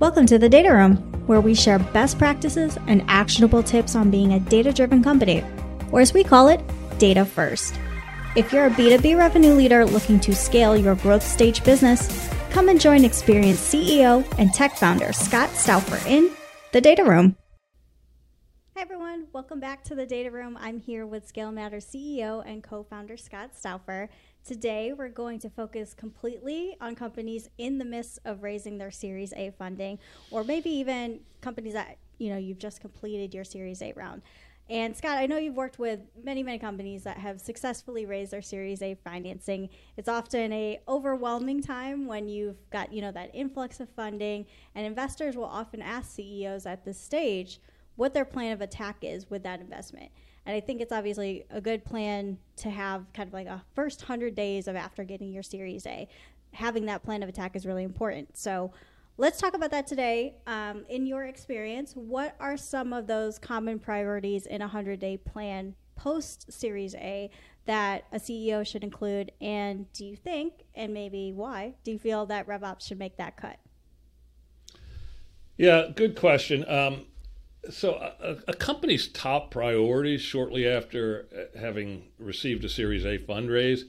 Welcome to the Data Room, where we share best practices and actionable tips on being a data driven company, or as we call it, data first. If you're a B2B revenue leader looking to scale your growth stage business, come and join experienced CEO and tech founder Scott Stauffer in the Data Room. Welcome back to the Data Room. I'm here with Scale Matters CEO and co founder Scott Stauffer. Today, we're going to focus completely on companies in the midst of raising their Series A funding, or maybe even companies that you know you've just completed your Series A round. And Scott, I know you've worked with many, many companies that have successfully raised their Series A financing. It's often a overwhelming time when you've got you know that influx of funding, and investors will often ask CEOs at this stage what their plan of attack is with that investment. And I think it's obviously a good plan to have kind of like a first 100 days of after getting your Series A. Having that plan of attack is really important. So let's talk about that today. Um, in your experience, what are some of those common priorities in a 100 day plan post Series A that a CEO should include? And do you think, and maybe why, do you feel that RevOps should make that cut? Yeah, good question. Um, so, a, a, company's top priorities shortly after uh, having received a Series A fundraise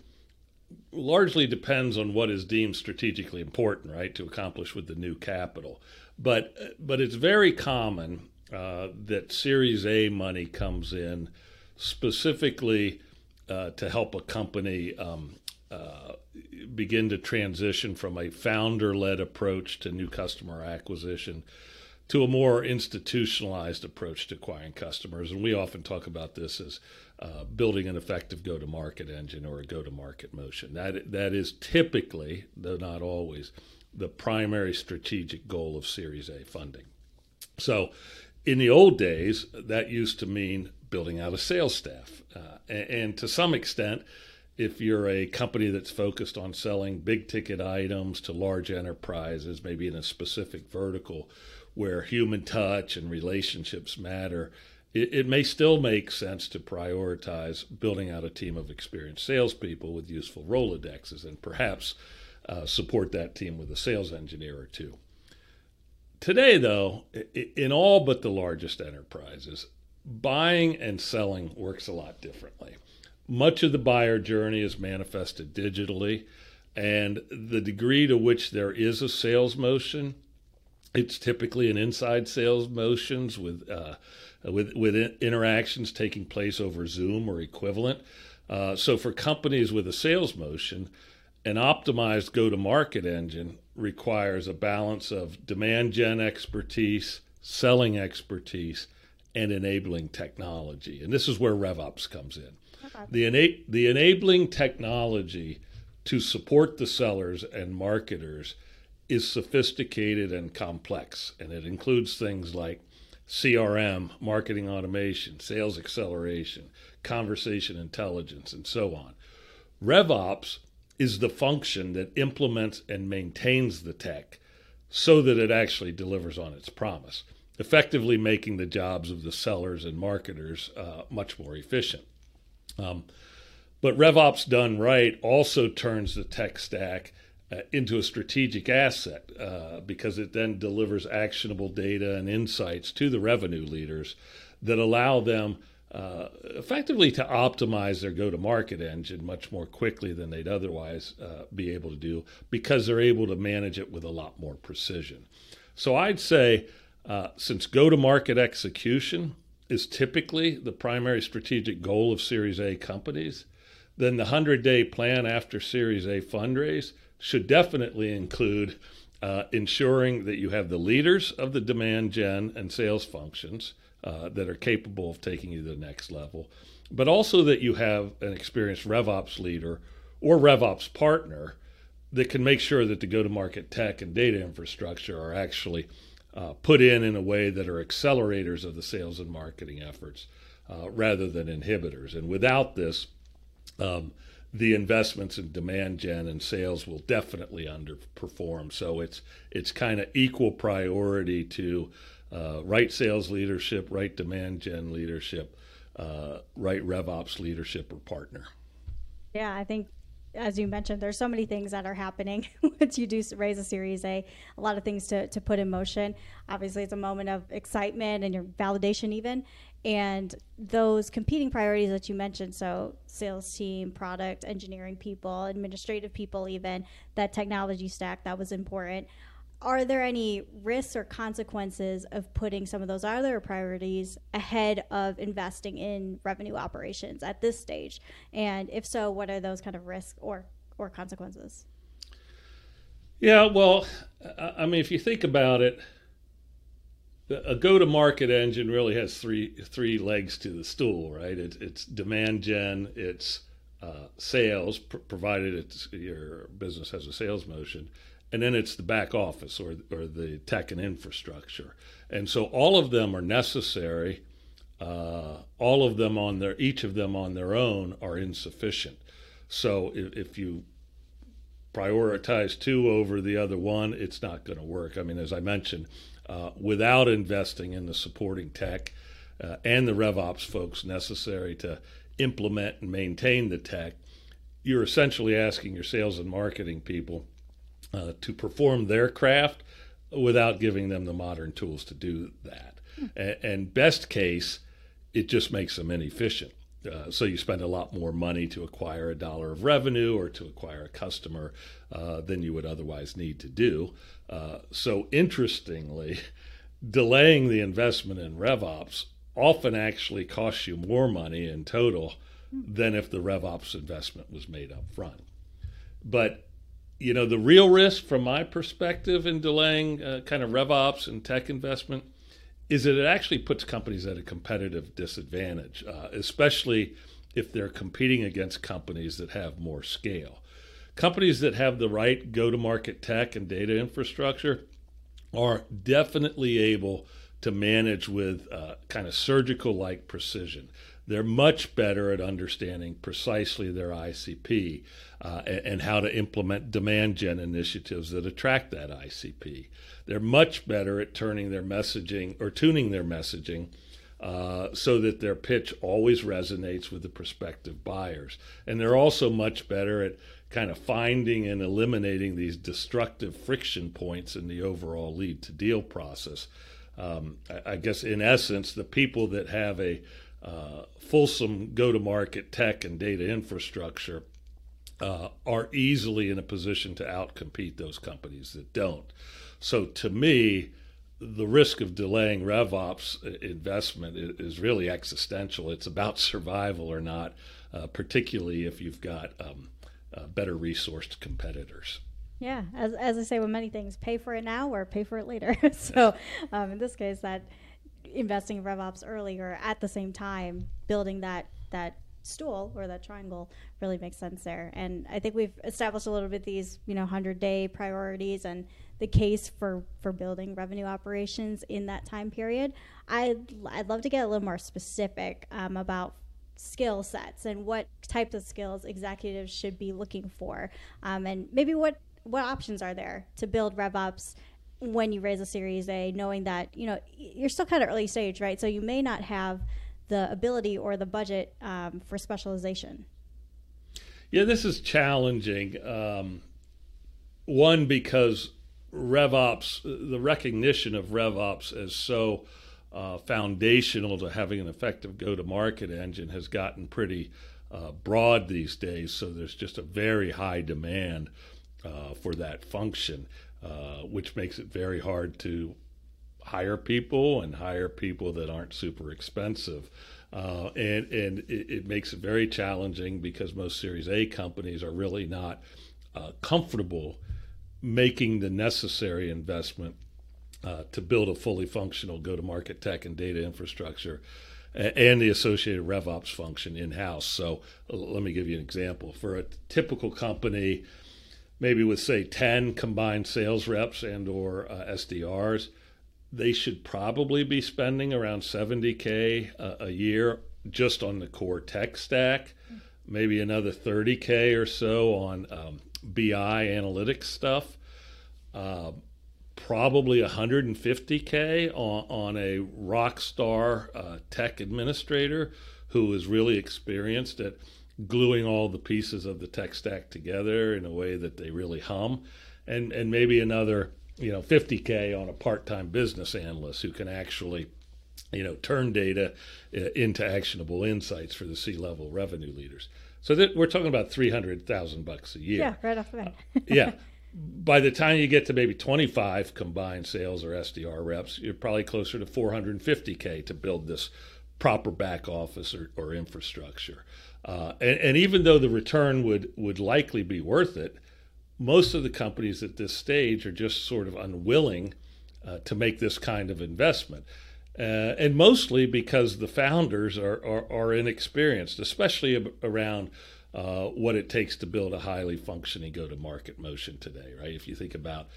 largely depends on what is deemed strategically important, right, to accomplish with the new capital. But but it's very common uh, that Series A money comes in specifically uh, to help a company um, uh, begin to transition from a founder-led approach to new customer acquisition to a more institutionalized approach to acquiring customers. And we often talk about this as uh, building an effective go to market engine or a go to market motion. That, that is typically, though not always, the primary strategic goal of Series A funding. So, in the old days, that used to mean building out a sales staff. Uh, and, and to some extent, if you're a company that's focused on selling big ticket items to large enterprises, maybe in a specific vertical, where human touch and relationships matter, it, it, may still make sense to prioritize building out a team of experienced salespeople with useful Rolodexes and perhaps uh, support that team with a sales engineer or two. Today, though, in all but the largest enterprises, buying and selling works a lot differently. Much of the buyer journey is manifested digitally, and the degree to which there is a sales motion it's typically an inside sales motions with uh, with with interactions taking place over Zoom or equivalent. Uh, so for companies with a sales motion, an optimized go-to-market engine requires a balance of demand gen expertise, selling expertise, and enabling technology. And this is where RevOps comes in. Okay. The, ena- the enabling technology to support the sellers and marketers is sophisticated and complex, and it includes things like CRM, marketing automation, sales acceleration, conversation intelligence, and so on. RevOps is the function that implements and maintains the tech so that it actually delivers on its promise, effectively making the jobs of the sellers and marketers uh, much more efficient. Um, but RevOps done right also turns the tech stack into a strategic asset uh, because it then delivers actionable data and insights to the revenue leaders that allow them uh, effectively to optimize their go to market engine much more quickly than they'd otherwise uh, be able to do because they're able to manage it with a lot more precision. So I'd say uh, since go to market execution is typically the primary strategic goal of Series A companies, then the 100 day plan after Series A fundraise should definitely include uh, ensuring that you have the leaders of the demand gen and sales functions uh, that are capable of taking you to the next level, but also that you have an experienced RevOps leader or RevOps partner that can make sure that the go to market tech and data infrastructure are actually uh, put in in a way that are accelerators of the sales and marketing efforts uh, rather than inhibitors. And without this, um, the investments in demand gen and sales will definitely underperform. So it's it's kind of equal priority to uh, right sales leadership, right demand gen leadership, uh, right RevOps leadership or partner. Yeah, I think as you mentioned, there's so many things that are happening once you do raise a Series A. A lot of things to, to put in motion. Obviously, it's a moment of excitement and your validation, even. And those competing priorities that you mentioned so, sales team, product, engineering people, administrative people, even that technology stack that was important. Are there any risks or consequences of putting some of those other priorities ahead of investing in revenue operations at this stage? And if so, what are those kind of risks or, or consequences? Yeah, well, I mean, if you think about it, a go-to-market engine really has three three legs to the stool, right? It, it's demand gen, it's uh, sales, pr- provided it's your business has a sales motion, and then it's the back office or or the tech and infrastructure. And so all of them are necessary. Uh, all of them on their each of them on their own are insufficient. So if, if you prioritize two over the other one, it's not going to work. I mean, as I mentioned, uh, without investing in the supporting tech uh, and the RevOps folks necessary to implement and maintain the tech, you're essentially asking your sales and marketing people uh, to perform their craft without giving them the modern tools to do that. Hmm. And, and, best case, it just makes them inefficient. Uh, so you spend a lot more money to acquire a dollar of revenue or to acquire a customer uh, than you would otherwise need to do. Uh, so interestingly, delaying the investment in RevOps often actually costs you more money in total than if the RevOps investment was made up front. But you know, the real risk from my perspective in delaying uh, kind of RevOps and tech investment is that it actually puts companies at a competitive disadvantage, uh, especially if they're competing against companies that have more scale. Companies that have the right go to market tech and data infrastructure are definitely able to manage with uh, kind of surgical like precision. They're much better at understanding precisely their ICP uh, and, and, how to implement demand gen initiatives that attract that ICP. They're much better at turning their messaging or tuning their messaging uh, so that their pitch always resonates with the prospective buyers. And they're also much better at kind of finding and eliminating these destructive friction points in the overall lead to deal process. Um, I, I guess, in essence, the people that have a uh, fulsome go to market tech and data infrastructure uh, are easily in a position to outcompete those companies that don't. So to me, the risk of delaying RevOps investment is really existential. It's about survival or not, uh, particularly if you've got um, uh, better resourced competitors. Yeah, as, as I say with many things, pay for it now or pay for it later. so um, in this case, that investing in RevOps early or at the same time building that that stool or that triangle really makes sense there. And I think we've established a little bit these, you know, 100 day priorities and the case for, for building revenue operations in that time period. I'd, I'd love to get a little more specific um, about skill sets and what types of skills executives should be looking for um, and maybe what what options are there to build RevOps when you raise a Series A, knowing that you know you're still kind of early stage, right? So you may not have the ability or the budget um, for specialization. Yeah, this is challenging. Um, one because RevOps, the recognition of RevOps as so uh, foundational to having an effective go-to-market engine has gotten pretty uh, broad these days. So there's just a very high demand uh, for that function. Uh, which makes it very hard to hire people and hire people that aren't super expensive. Uh, and and it, it, makes it very challenging because most Series A companies are really not uh, comfortable making the necessary investment uh, to build a fully functional go to market tech and data infrastructure and the associated RevOps function in house. So let me give you an example. For a typical company, maybe with say 10 combined sales reps and or uh, SDRs, they should probably be spending around 70k a, a year just on the core tech stack, maybe another 30k or so on um, BI analytics stuff. Uh, probably 150k on, on a rock star uh, tech administrator who is really experienced at gluing all the pieces of the tech stack together in a way that they really hum, and and maybe another you know 50k on a part-time business analyst who can actually you know turn data uh, into actionable insights for the C-level revenue leaders. So that we're talking about 300,000 bucks a year. Yeah, right off the bat. yeah. By the time you get to maybe 25 combined sales or SDR reps, you're probably closer to 450k to build this proper back office or, or infrastructure. Uh, and, and, even though the return would, would likely be worth it, most of the companies at this stage are just sort of unwilling uh, to make this kind of investment. Uh, and mostly because the founders are, are, are inexperienced, especially around uh, what it takes to build a highly functioning go to market motion today, right? If you think about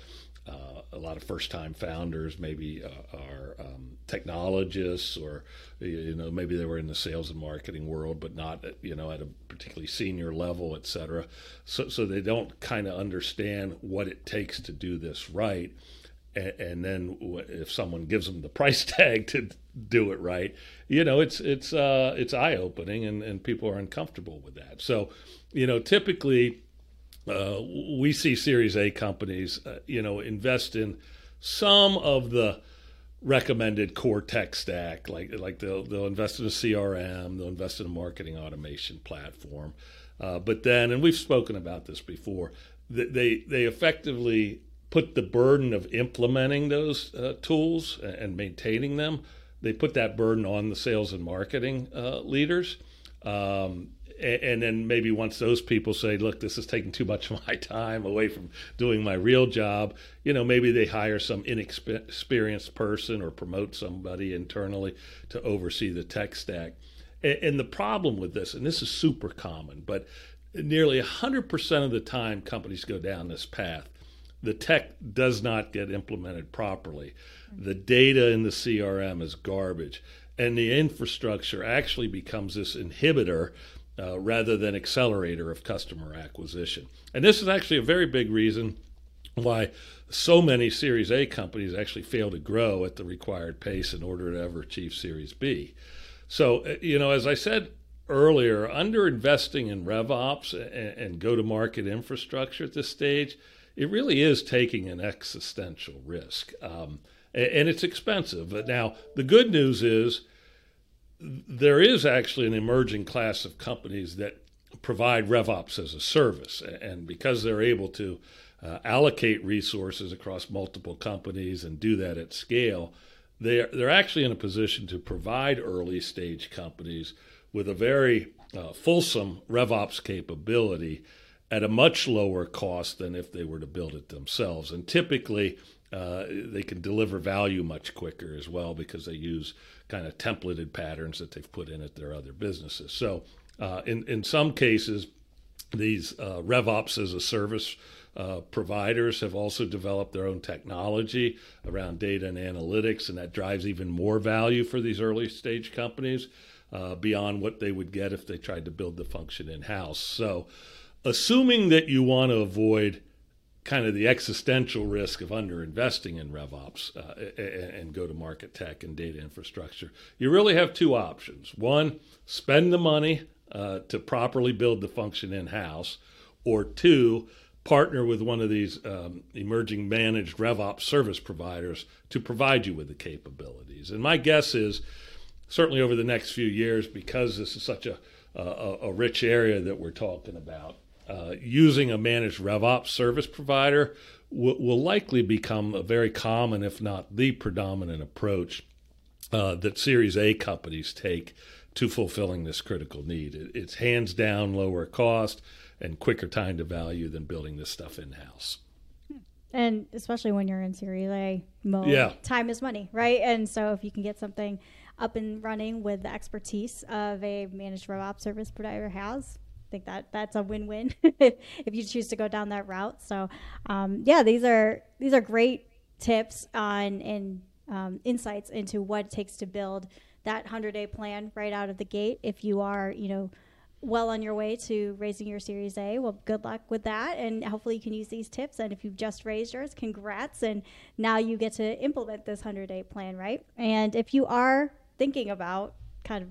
uh, a lot of first time founders maybe uh, are um, technologists or you know maybe they were in the sales and marketing world but not you know at a particularly senior level et cetera. So, so they don't kind of understand what it takes to do this right and, and, then if someone gives them the price tag to do it right you know it's it's uh, it's eye opening and, and people are uncomfortable with that. So you know typically uh, we see Series A companies, uh, you know, invest in some of the recommended core tech stack, like like they'll they'll invest in a CRM, they'll invest in a marketing automation platform, uh, but then, and we've spoken about this before, they they effectively put the burden of implementing those uh, tools and maintaining them. They put that burden on the sales and marketing uh, leaders. Um, and then maybe once those people say, "Look, this is taking too much of my time away from doing my real job," you know, maybe they hire some inexperienced person or promote somebody internally to oversee the tech stack. And the problem with this, and this is super common, but nearly 100% of the time companies go down this path, the tech does not get implemented properly. The data in the CRM is garbage, and the infrastructure actually becomes this inhibitor uh, rather than accelerator of customer acquisition. And this is actually a very big reason why so many Series A companies actually fail to grow at the required pace in order to ever achieve Series B. So, uh, you know, as I said earlier, under investing in RevOps and, and go to market infrastructure at this stage, it really is taking an existential risk. Um, and it's expensive. But now, the good news is there is actually an emerging class of companies that provide RevOps as a service. And because they're able to uh, allocate resources across multiple companies and do that at scale, they're, they're actually in a position to provide early stage companies with a very uh, fulsome RevOps capability at a much lower cost than if they were to build it themselves. And typically, uh, they can deliver value much quicker as well because they use kind of templated patterns that they've put in at their other businesses. So, uh, in in some cases, these uh, RevOps as a service uh, providers have also developed their own technology around data and analytics, and that drives even more value for these early stage companies uh, beyond what they would get if they tried to build the function in house. So, assuming that you want to avoid kind of the existential risk of underinvesting in RevOps uh, and go to market tech and data infrastructure. You really have two options. One, spend the money uh, to properly build the function in house, or two, partner with one of these um, emerging managed RevOps service providers to provide you with the capabilities. And my guess is certainly over the next few years, because this is such a, a, a rich area that we're talking about, uh, using a managed RevOps service provider will, will, likely become a very common, if not the predominant approach uh, that Series A companies take to fulfilling this critical need. It, it's hands down lower cost and quicker time to value than building this stuff in house. And especially when you're in Series A mode, yeah. time is money, right? And so if you can get something up and running with the expertise of a managed RevOps service provider has, think that that's a win-win if you choose to go down that route. So, um, yeah, these are these are great tips on and um, insights into what it takes to build that 100-day plan right out of the gate. If you are, you know, well on your way to raising your Series A, well, good luck with that, and hopefully you can use these tips. And if you've just raised yours, congrats! And now you get to implement this 100-day plan, right? And if you are thinking about kind of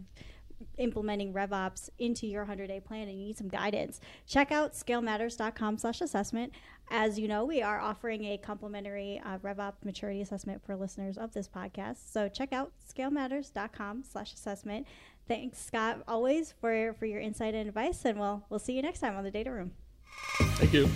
implementing RevOps into your 100-day plan and you need some guidance, check out scalematters.com slash assessment. As you know, we are offering a complimentary uh, RevOps maturity assessment for listeners of this podcast. So check out scalematters.com slash assessment. Thanks, Scott, always for, for your insight and advice, and we'll, we'll see you next time on the Data Room. Thank you.